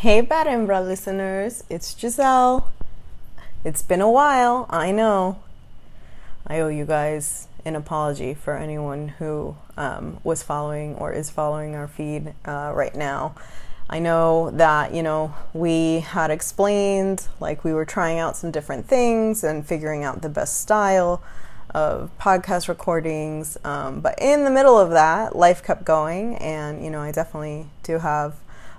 Hey, Bad Hembra listeners, it's Giselle. It's been a while, I know. I owe you guys an apology for anyone who um, was following or is following our feed uh, right now. I know that, you know, we had explained like we were trying out some different things and figuring out the best style of podcast recordings. Um, but in the middle of that, life kept going, and, you know, I definitely do have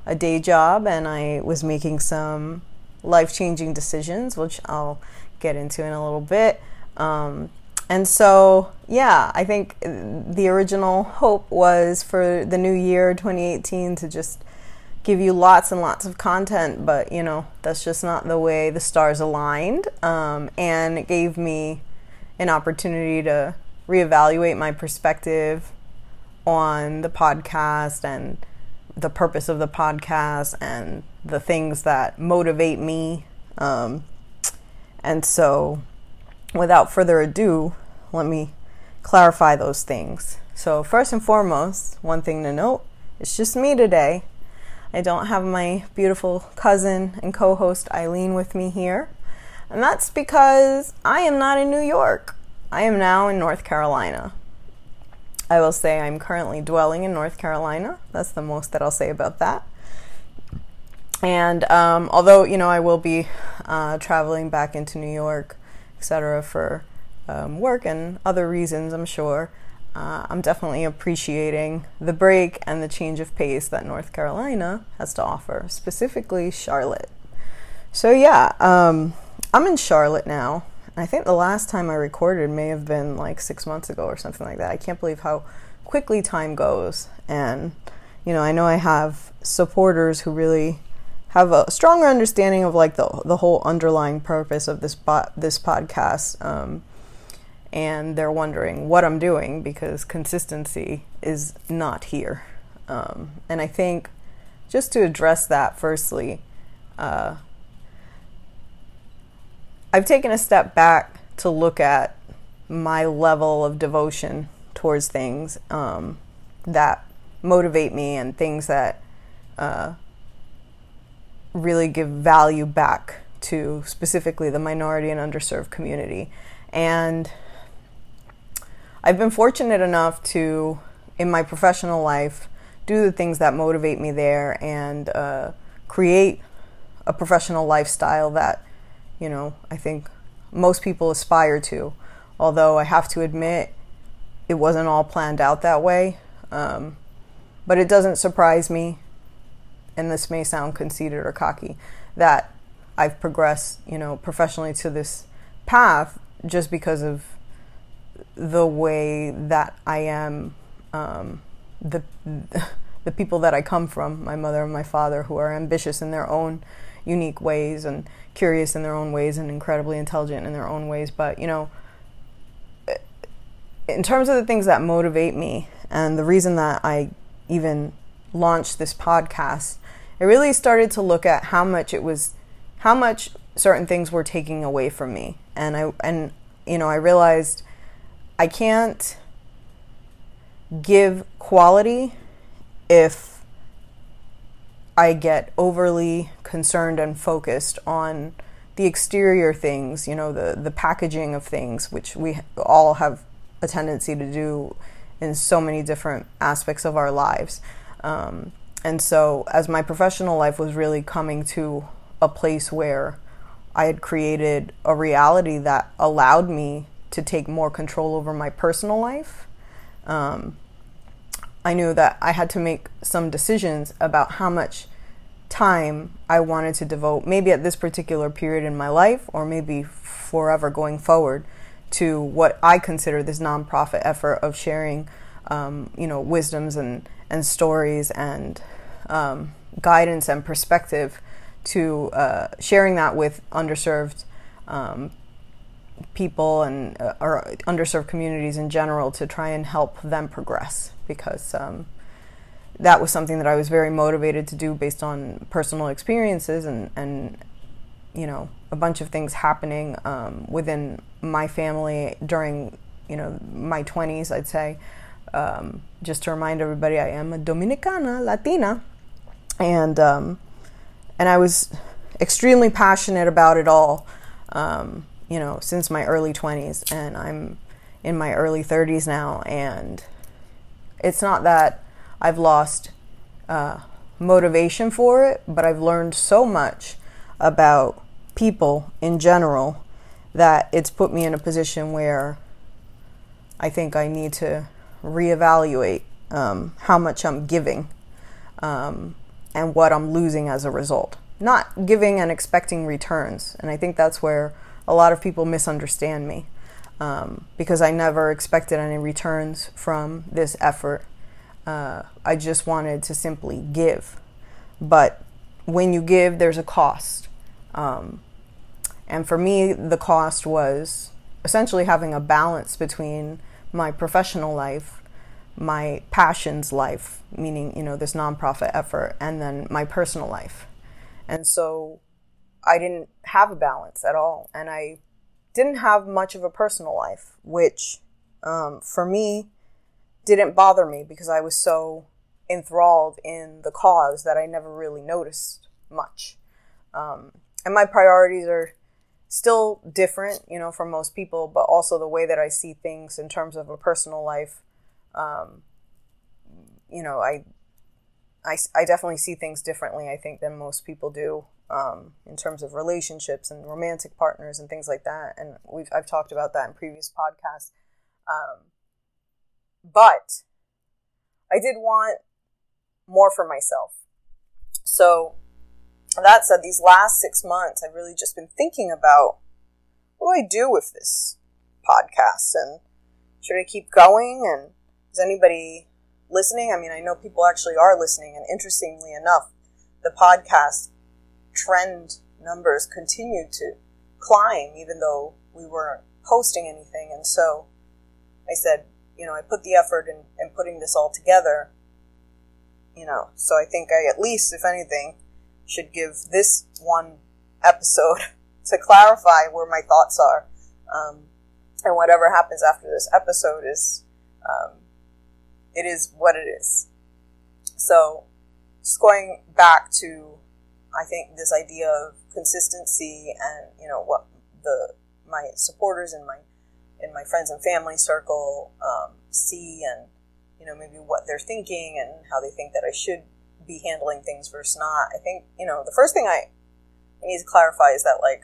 a day job and I was making some life changing decisions, which I'll get into in a little bit. Um, and so, yeah, I think the original hope was for the new year 2018 to just give you lots and lots of content, but you know, that's just not the way the stars aligned. Um, and it gave me an opportunity to reevaluate my perspective on the podcast and the purpose of the podcast and the things that motivate me. Um, and so, without further ado, let me clarify those things. So, first and foremost, one thing to note it's just me today. I don't have my beautiful cousin and co host Eileen with me here. And that's because I am not in New York. I am now in North Carolina. I will say I'm currently dwelling in North Carolina. That's the most that I'll say about that. And um, although, you know, I will be uh, traveling back into New York, etc., for um, work and other reasons, I'm sure, uh, I'm definitely appreciating the break and the change of pace that North Carolina has to offer, specifically Charlotte. So, yeah, um, I'm in Charlotte now. I think the last time I recorded may have been like six months ago or something like that. I can't believe how quickly time goes. And, you know, I know I have supporters who really have a stronger understanding of like the, the whole underlying purpose of this, bo- this podcast. Um, and they're wondering what I'm doing because consistency is not here. Um, and I think just to address that, firstly, uh, I've taken a step back to look at my level of devotion towards things um, that motivate me and things that uh, really give value back to specifically the minority and underserved community. And I've been fortunate enough to, in my professional life, do the things that motivate me there and uh, create a professional lifestyle that you know, I think most people aspire to. Although I have to admit, it wasn't all planned out that way. Um, but it doesn't surprise me, and this may sound conceited or cocky, that I've progressed, you know, professionally to this path just because of the way that I am, um, the the people that I come from, my mother and my father, who are ambitious in their own unique ways and curious in their own ways and incredibly intelligent in their own ways. But, you know, in terms of the things that motivate me and the reason that I even launched this podcast, I really started to look at how much it was, how much certain things were taking away from me. And I, and, you know, I realized I can't give quality if I get overly concerned and focused on the exterior things, you know, the, the packaging of things, which we all have a tendency to do in so many different aspects of our lives. Um, and so, as my professional life was really coming to a place where I had created a reality that allowed me to take more control over my personal life, um, I knew that I had to make some decisions about how much time I wanted to devote, maybe at this particular period in my life, or maybe forever going forward, to what I consider this nonprofit effort of sharing, um, you know, wisdoms and and stories and um, guidance and perspective to uh, sharing that with underserved um, people and uh, or underserved communities in general to try and help them progress because um, that was something that I was very motivated to do based on personal experiences and, and you know a bunch of things happening um, within my family during you know my 20s I'd say um, just to remind everybody I am a Dominicana Latina and um, and I was extremely passionate about it all, um, you know, since my early 20s. And I'm in my early 30s now. And it's not that I've lost uh, motivation for it, but I've learned so much about people in general that it's put me in a position where I think I need to reevaluate um, how much I'm giving um, and what I'm losing as a result. Not giving and expecting returns. And I think that's where a lot of people misunderstand me um, because I never expected any returns from this effort. Uh, I just wanted to simply give. But when you give, there's a cost. Um, and for me, the cost was essentially having a balance between my professional life, my passions life, meaning, you know, this nonprofit effort, and then my personal life. And so I didn't have a balance at all. And I didn't have much of a personal life, which um, for me didn't bother me because I was so enthralled in the cause that I never really noticed much. Um, and my priorities are still different, you know, from most people, but also the way that I see things in terms of a personal life. Um, you know, I, I, I definitely see things differently, I think, than most people do um, in terms of relationships and romantic partners and things like that. And we've, I've talked about that in previous podcasts. Um, but I did want more for myself. So that said, these last six months, I've really just been thinking about what do I do with this podcast and should I keep going? And is anybody listening? I mean, I know people actually are listening, and interestingly enough, the podcast trend numbers continued to climb, even though we weren't posting anything. And so I said, you know, I put the effort in, in putting this all together, you know, so I think I at least, if anything, should give this one episode to clarify where my thoughts are. Um, and whatever happens after this episode is, um, it is what it is. So, just going back to, I think this idea of consistency and you know what the my supporters and my in my friends and family circle um, see and you know maybe what they're thinking and how they think that I should be handling things versus not. I think you know the first thing I, need to clarify is that like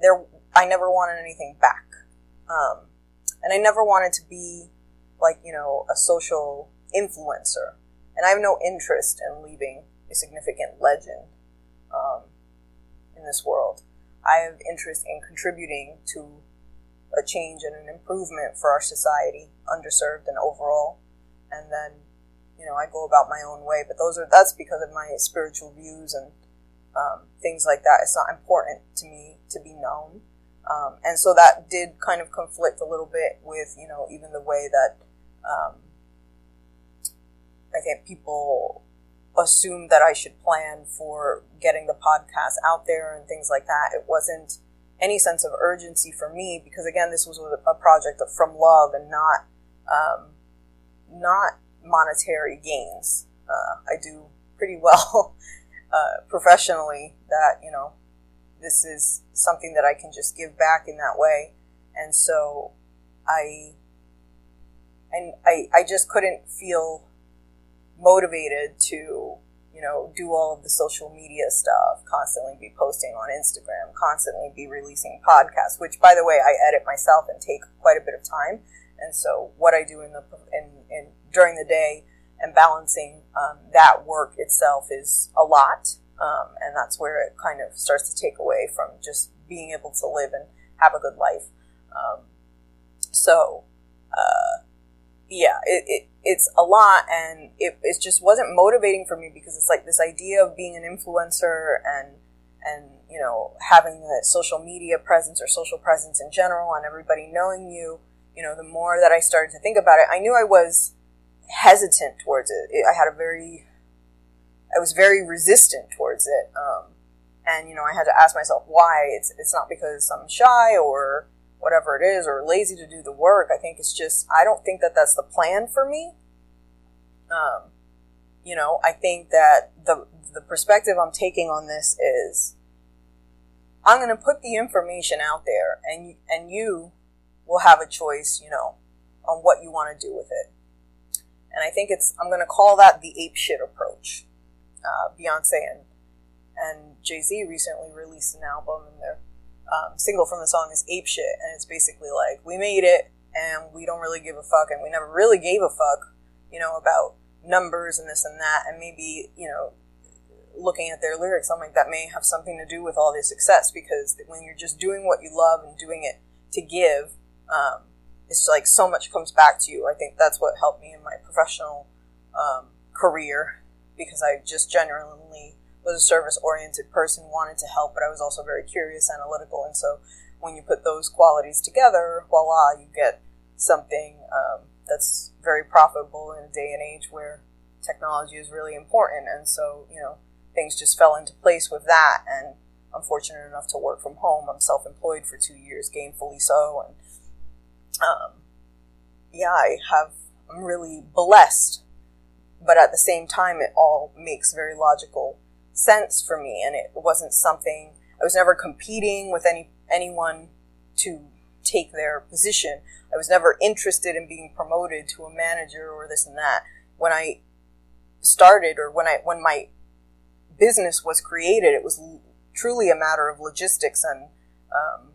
there I never wanted anything back, um, and I never wanted to be like you know a social influencer, and I have no interest in leaving a significant legend um, in this world. I have interest in contributing to a change and an improvement for our society, underserved and overall. And then, you know, I go about my own way. But those are that's because of my spiritual views and um, things like that. It's not important to me to be known. Um, and so that did kind of conflict a little bit with, you know, even the way that um, I think people assumed that I should plan for getting the podcast out there and things like that. It wasn't any sense of urgency for me because again, this was a project from love and not um, not monetary gains. Uh, I do pretty well uh, professionally. That you know, this is something that I can just give back in that way, and so I and I I just couldn't feel motivated to you know, do all of the social media stuff, constantly be posting on Instagram, constantly be releasing podcasts, which by the way, I edit myself and take quite a bit of time. And so what I do in the, in, in during the day and balancing um, that work itself is a lot. Um, and that's where it kind of starts to take away from just being able to live and have a good life. Um, so, uh, yeah, it, it, it's a lot and it, it just wasn't motivating for me because it's like this idea of being an influencer and and you know having a social media presence or social presence in general and everybody knowing you. You know the more that i started to think about it i knew i was hesitant towards it, it i had a very i was very resistant towards it um, and you know i had to ask myself why. It's it's not because i'm shy or whatever it is or lazy to do the work. I think it's just I don't think that that's the plan for me. Um, you know, I think that the the perspective I'm taking on this is I'm going to put the information out there and and you will have a choice, you know, on what you want to do with it. And I think it's I'm going to call that the ape shit approach. Uh, Beyonce and and Jay Z recently released an album, and their um, single from the song is "Ape Shit," and it's basically like we made it, and we don't really give a fuck, and we never really gave a fuck, you know, about numbers and this and that, and maybe you know, looking at their lyrics, I'm like that may have something to do with all their success because when you're just doing what you love and doing it to give, um, it's like so much comes back to you. I think that's what helped me in my professional um, career because I just genuinely was a service oriented person, wanted to help, but I was also very curious, analytical, and so when you put those qualities together, voila, you get something um, that's very profitable in a day and age where technology is really important. And so, you know, things just fell into place with that. And I'm fortunate enough to work from home. I'm self employed for two years, gainfully so. And um, yeah, I have, I'm really blessed. But at the same time, it all makes very logical sense for me. And it wasn't something, I was never competing with any anyone to take their position. I was never interested in being promoted to a manager or this and that. When I started or when I when my business was created, it was truly a matter of logistics and um,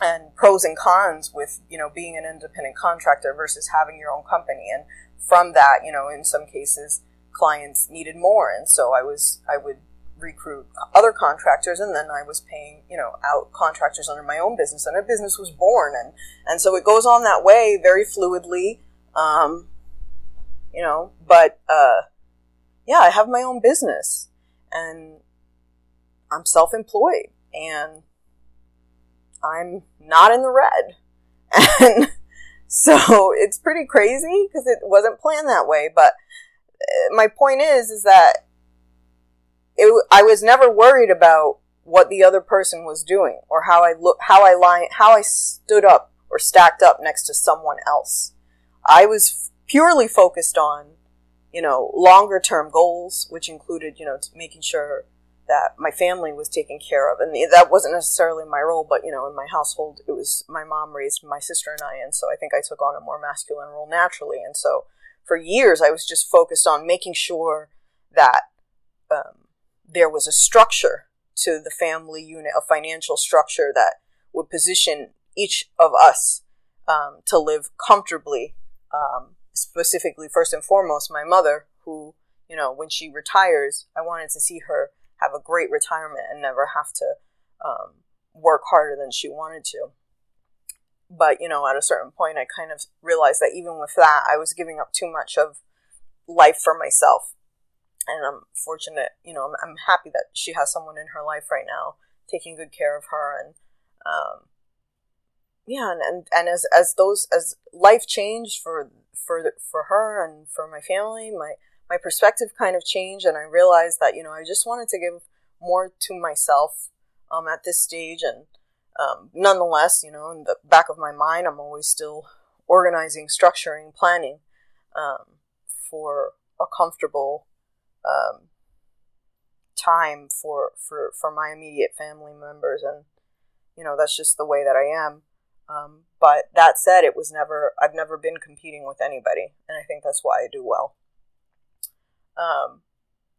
and pros and cons with you know being an independent contractor versus having your own company. And from that, you know, in some cases, clients needed more, and so I was I would recruit other contractors and then I was paying, you know, out contractors under my own business and a business was born and, and so it goes on that way very fluidly. Um, you know, but, uh, yeah, I have my own business and I'm self-employed and I'm not in the red. And so it's pretty crazy because it wasn't planned that way. But my point is, is that it, I was never worried about what the other person was doing or how I look, how I line, how I stood up or stacked up next to someone else. I was purely focused on, you know, longer term goals, which included, you know, making sure that my family was taken care of. And that wasn't necessarily my role, but, you know, in my household, it was my mom raised my sister and I. And so I think I took on a more masculine role naturally. And so for years, I was just focused on making sure that, um, there was a structure to the family unit, a financial structure that would position each of us um, to live comfortably. Um, specifically, first and foremost, my mother, who, you know, when she retires, I wanted to see her have a great retirement and never have to um, work harder than she wanted to. But, you know, at a certain point, I kind of realized that even with that, I was giving up too much of life for myself. And I'm fortunate, you know, I'm, I'm happy that she has someone in her life right now taking good care of her and, um, yeah, and, and, and as, as those, as life changed for, for, for her and for my family, my, my perspective kind of changed and I realized that, you know, I just wanted to give more to myself, um, at this stage and, um, nonetheless, you know, in the back of my mind, I'm always still organizing, structuring, planning, um, for a comfortable um, time for, for, for my immediate family members. And, you know, that's just the way that I am. Um, but that said, it was never, I've never been competing with anybody. And I think that's why I do well. Um,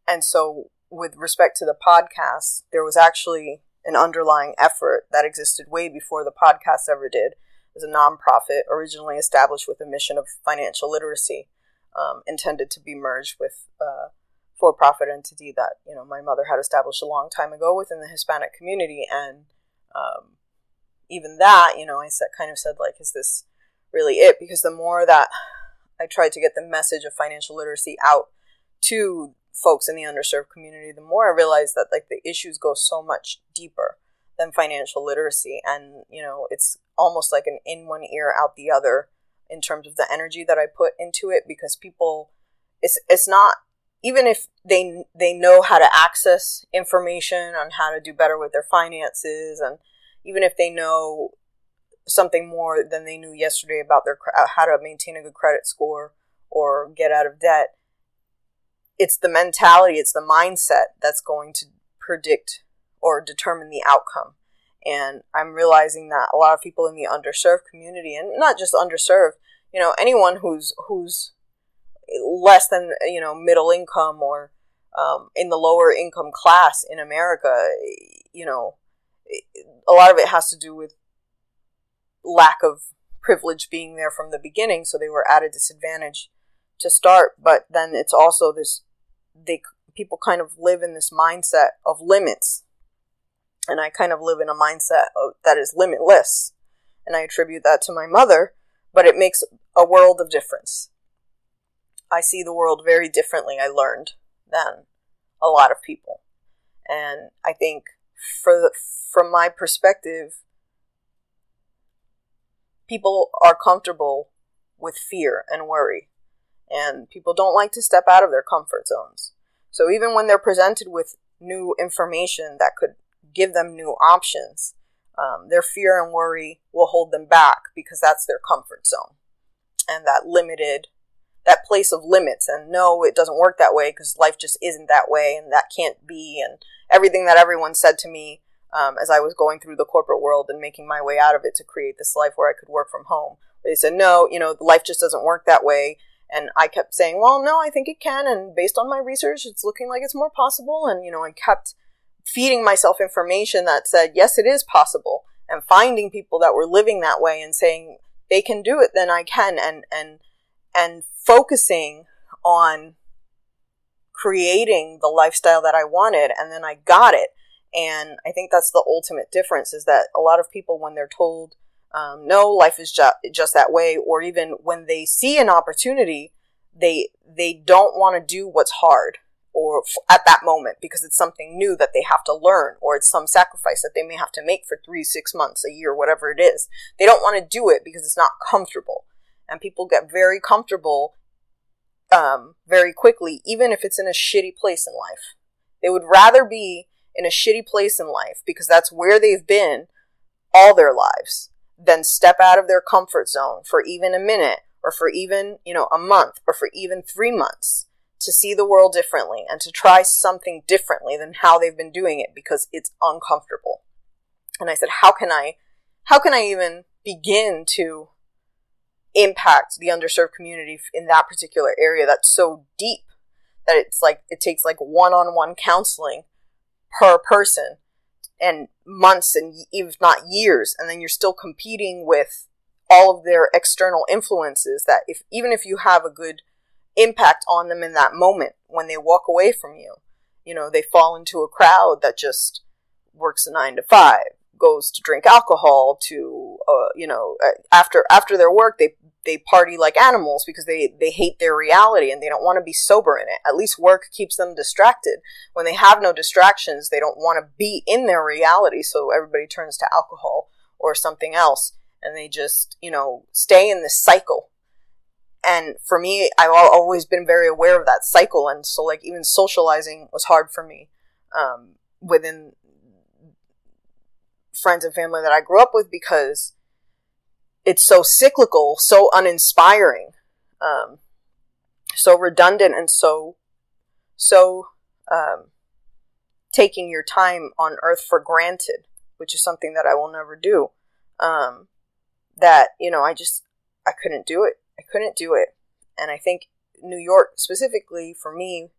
and so with respect to the podcast, there was actually an underlying effort that existed way before the podcast ever did. It was a nonprofit originally established with a mission of financial literacy, um, intended to be merged with a for-profit entity that you know my mother had established a long time ago within the Hispanic community, and um, even that, you know, I kind of said like, is this really it? Because the more that I tried to get the message of financial literacy out to folks in the underserved community, the more I realized that like the issues go so much deeper than financial literacy, and you know, it's almost like an in one ear out the other in terms of the energy that I put into it because people it's it's not even if they they know how to access information on how to do better with their finances and even if they know something more than they knew yesterday about their how to maintain a good credit score or get out of debt it's the mentality, it's the mindset that's going to predict or determine the outcome. And I'm realizing that a lot of people in the underserved community, and not just underserved, you know, anyone who's who's less than you know middle income or um, in the lower income class in America, you know, a lot of it has to do with lack of privilege being there from the beginning, so they were at a disadvantage to start. But then it's also this they people kind of live in this mindset of limits, and I kind of live in a mindset of, that is limitless, and I attribute that to my mother. But it makes a world of difference. I see the world very differently. I learned than a lot of people, and I think for the, from my perspective, people are comfortable with fear and worry, and people don't like to step out of their comfort zones. So even when they're presented with new information that could give them new options, um, their fear and worry will hold them back because that's their comfort zone and that limited that place of limits and no it doesn't work that way because life just isn't that way and that can't be and everything that everyone said to me um, as I was going through the corporate world and making my way out of it to create this life where I could work from home. They said, no, you know, life just doesn't work that way. And I kept saying, well, no, I think it can. And based on my research, it's looking like it's more possible. And, you know, I kept feeding myself information that said, yes, it is possible. And finding people that were living that way and saying, they can do it, then I can. And, and, and focusing on creating the lifestyle that I wanted. And then I got it. And I think that's the ultimate difference is that a lot of people, when they're told, um, no, life is ju- just that way, or even when they see an opportunity, they they don't want to do what's hard or f- at that moment because it's something new that they have to learn or it's some sacrifice that they may have to make for three, six months, a year, whatever it is. They don't want to do it because it's not comfortable, and people get very comfortable um, very quickly, even if it's in a shitty place in life. They would rather be in a shitty place in life because that's where they've been all their lives than step out of their comfort zone for even a minute or for even, you know, a month or for even three months to see the world differently and to try something differently than how they've been doing it because it's uncomfortable. And I said, how can I, how can I even begin to impact the underserved community in that particular area that's so deep that it's like, it takes like one-on-one counseling per person and months and if not years and then you're still competing with all of their external influences that if even if you have a good impact on them in that moment when they walk away from you you know they fall into a crowd that just works a 9 to 5 goes to drink alcohol to uh, you know after after their work they they party like animals because they, they hate their reality and they don't want to be sober in it. At least work keeps them distracted. When they have no distractions, they don't want to be in their reality, so everybody turns to alcohol or something else and they just, you know, stay in this cycle. And for me, I've always been very aware of that cycle, and so like even socializing was hard for me um, within friends and family that I grew up with because it's so cyclical, so uninspiring, um, so redundant, and so so um, taking your time on Earth for granted, which is something that I will never do. Um, that you know, I just I couldn't do it. I couldn't do it, and I think New York specifically for me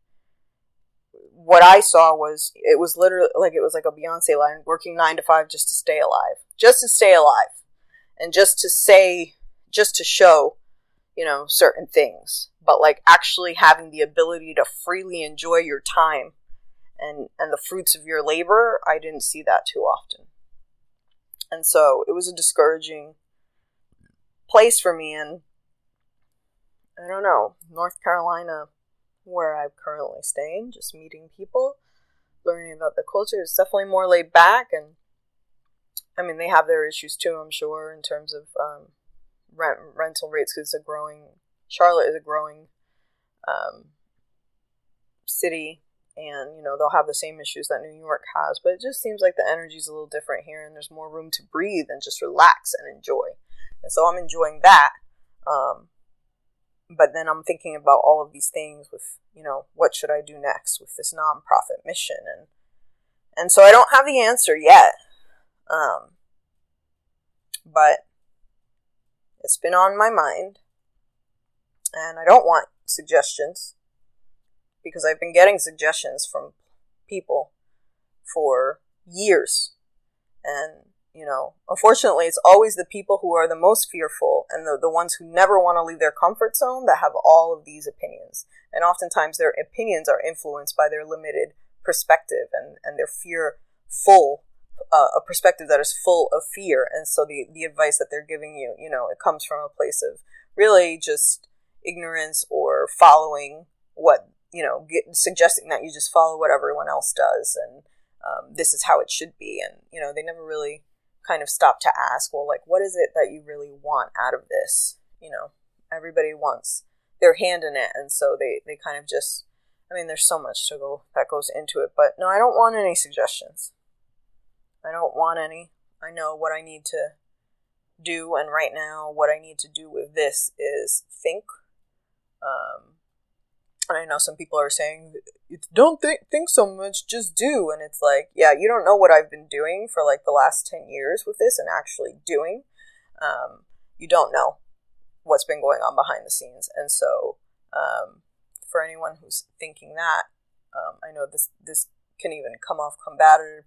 what I saw was it was literally like it was like a Beyonce line, working nine to five just to stay alive, just to stay alive and just to say, just to show, you know, certain things, but like actually having the ability to freely enjoy your time and, and the fruits of your labor, I didn't see that too often. And so it was a discouraging place for me. And I don't know, North Carolina, where I'm currently staying, just meeting people, learning about the culture, is definitely more laid back and I mean, they have their issues too, I'm sure, in terms of um, rent rental rates because it's a growing. Charlotte is a growing um, city, and you know they'll have the same issues that New York has. But it just seems like the energy is a little different here, and there's more room to breathe and just relax and enjoy. And so I'm enjoying that um, but then I'm thinking about all of these things with, you know, what should I do next with this nonprofit mission and and so I don't have the answer yet. Um, but it's been on my mind and I don't want suggestions because I've been getting suggestions from people for years. And, you know, unfortunately, it's always the people who are the most fearful and the, the ones who never want to leave their comfort zone that have all of these opinions. And oftentimes their opinions are influenced by their limited perspective and, and their fear full uh, a perspective that is full of fear. And so the the advice that they're giving you you know it comes from a place of really just ignorance or following what you know get, suggesting that you just follow what everyone else does and um, this is how it should be. And you know they never really kind of stop to ask well like what is it that you really want out of this? You know everybody wants their hand in it. And so they they kind of just i mean there's so much to go that goes into it. But no i don't want any suggestions i don't want any i know what i need to do and right now what i need to do with this is think um, and I know some people are saying, don't think, think so much, just do. And it's like, yeah, you don't know what I've been doing for like the last 10 years with this and actually doing. Um, you don't know what's been going on behind the scenes. And so, um, for anyone who's thinking that, um, I know this, this can even come off combative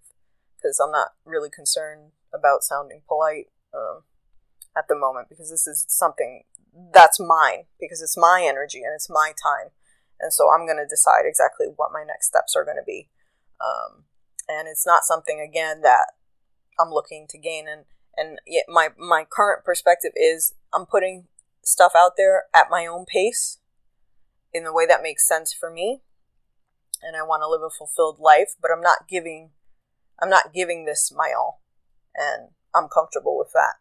because I'm not really concerned about sounding polite um, at the moment because this is something that's mine because it's my energy and it's my time. And so I'm going to decide exactly what my next steps are going to be. Um, and it's not something, again, that I'm looking to gain. And, and yet my, my current perspective is I'm putting stuff out there at my own pace in the way that makes sense for me. And I want to live a fulfilled life, but I'm not giving, I'm not giving this my all. And I'm comfortable with that.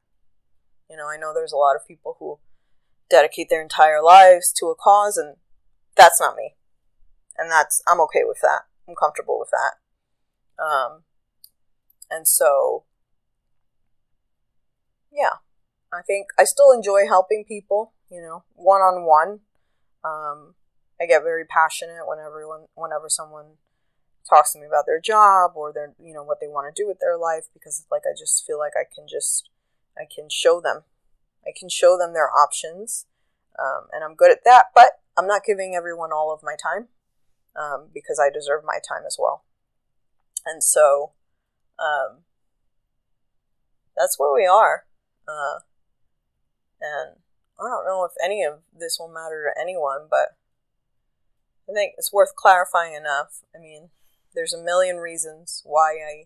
You know, I know there's a lot of people who dedicate their entire lives to a cause and that's not me and that's i'm okay with that i'm comfortable with that um and so yeah i think i still enjoy helping people you know one on one um i get very passionate when everyone whenever someone talks to me about their job or their you know what they want to do with their life because like i just feel like i can just i can show them I can show them their options, um, and I'm good at that. But I'm not giving everyone all of my time um, because I deserve my time as well. And so um, that's where we are. Uh, and I don't know if any of this will matter to anyone, but I think it's worth clarifying enough. I mean, there's a million reasons why I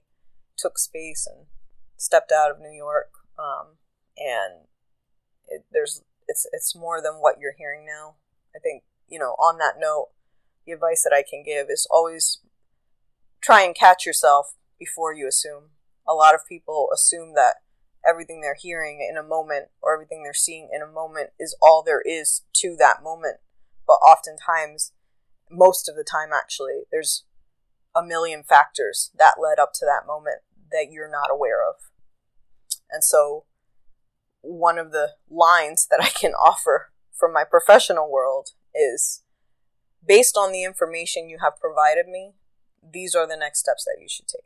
took space and stepped out of New York. Um, and it, there's it's it's more than what you're hearing now. I think you know. On that note, the advice that I can give is always try and catch yourself before you assume. A lot of people assume that everything they're hearing in a moment or everything they're seeing in a moment is all there is to that moment. But oftentimes, most of the time, actually, there's a million factors that led up to that moment that you're not aware of. And so one of the lines that I can offer from my professional world is based on the information you have provided me, these are the next steps that you should take.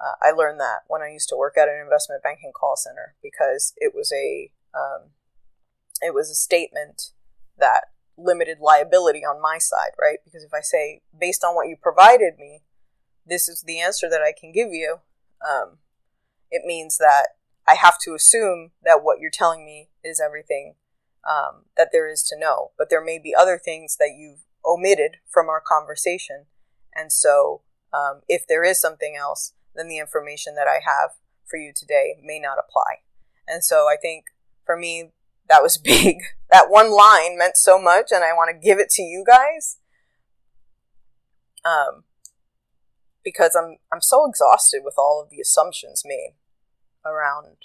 Uh, I learned that when I used to work at an investment banking call center because it was a um, it was a statement that limited liability on my side, right? Because if I say based on what you provided me, this is the answer that I can give you, um, it means that I have to assume that what you're telling me is everything um, that there is to know. But there may be other things that you've omitted from our conversation. And so, um, if there is something else, then the information that I have for you today may not apply. And so, I think for me, that was big. That one line meant so much, and I want to give it to you guys. Um, because I'm I'm so exhausted with all of the assumptions made around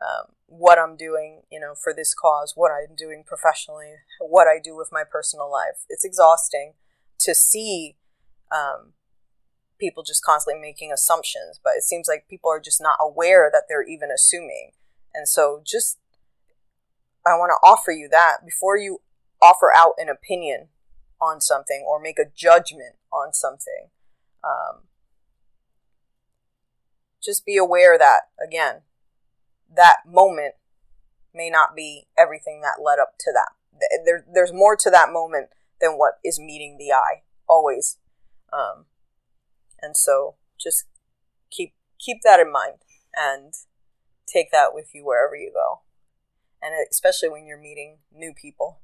um, what I'm doing, you know, for this cause, what I'm doing professionally, what I do with my personal life. It's exhausting to see um, people just constantly making assumptions, but it seems like people are just not aware that they're even assuming. And so, just I want to offer you that before you offer out an opinion on something or make a judgment on something. Um, just be aware that, again, that moment may not be everything that led up to that. There, there's more to that moment than what is meeting the eye, always. Um, and so just keep keep that in mind and take that with you wherever you go. And especially when you're meeting new people,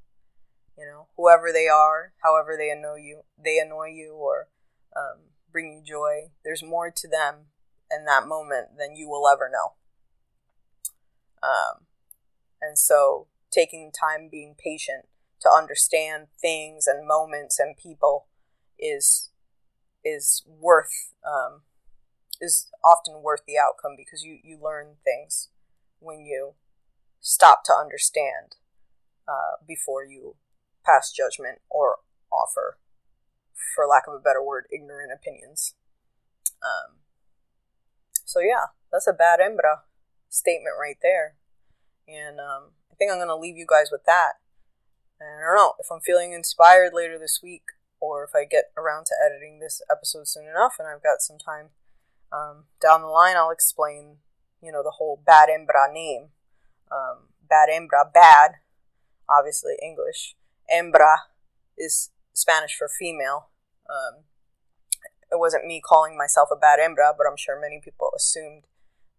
you know, whoever they are, however they annoy you, they annoy you or um, bring you joy. There's more to them in that moment than you will ever know. Um, and so taking time, being patient to understand things and moments and people is is worth um, is often worth the outcome because you you learn things when you stop to understand uh, before you pass judgment or offer, for lack of a better word, ignorant opinions. Um, so yeah, that's a bad hembra statement right there, and um, I think I'm gonna leave you guys with that. And I don't know if I'm feeling inspired later this week or if I get around to editing this episode soon enough and I've got some time um, down the line, I'll explain, you know, the whole bad hembra name. Um, bad hembra, bad, obviously English. Hembra is Spanish for female. Um, it wasn't me calling myself a bad hembra, but I'm sure many people assumed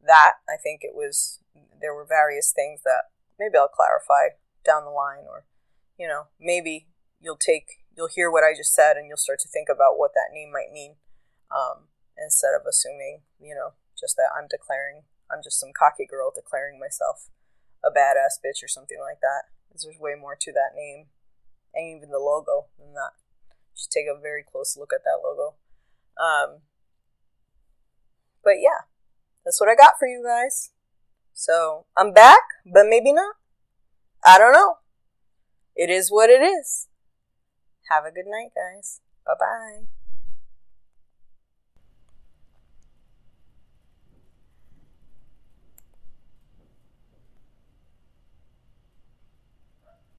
that. I think it was, there were various things that maybe I'll clarify down the line, or, you know, maybe you'll take, you'll hear what I just said and you'll start to think about what that name might mean. Um, instead of assuming, you know, just that I'm declaring, I'm just some cocky girl declaring myself a badass bitch or something like that. Because there's way more to that name and even the logo than that. Just take a very close look at that logo. Um, but yeah, that's what I got for you guys. So I'm back, but maybe not. I don't know. It is what it is. Have a good night, guys. Bye bye.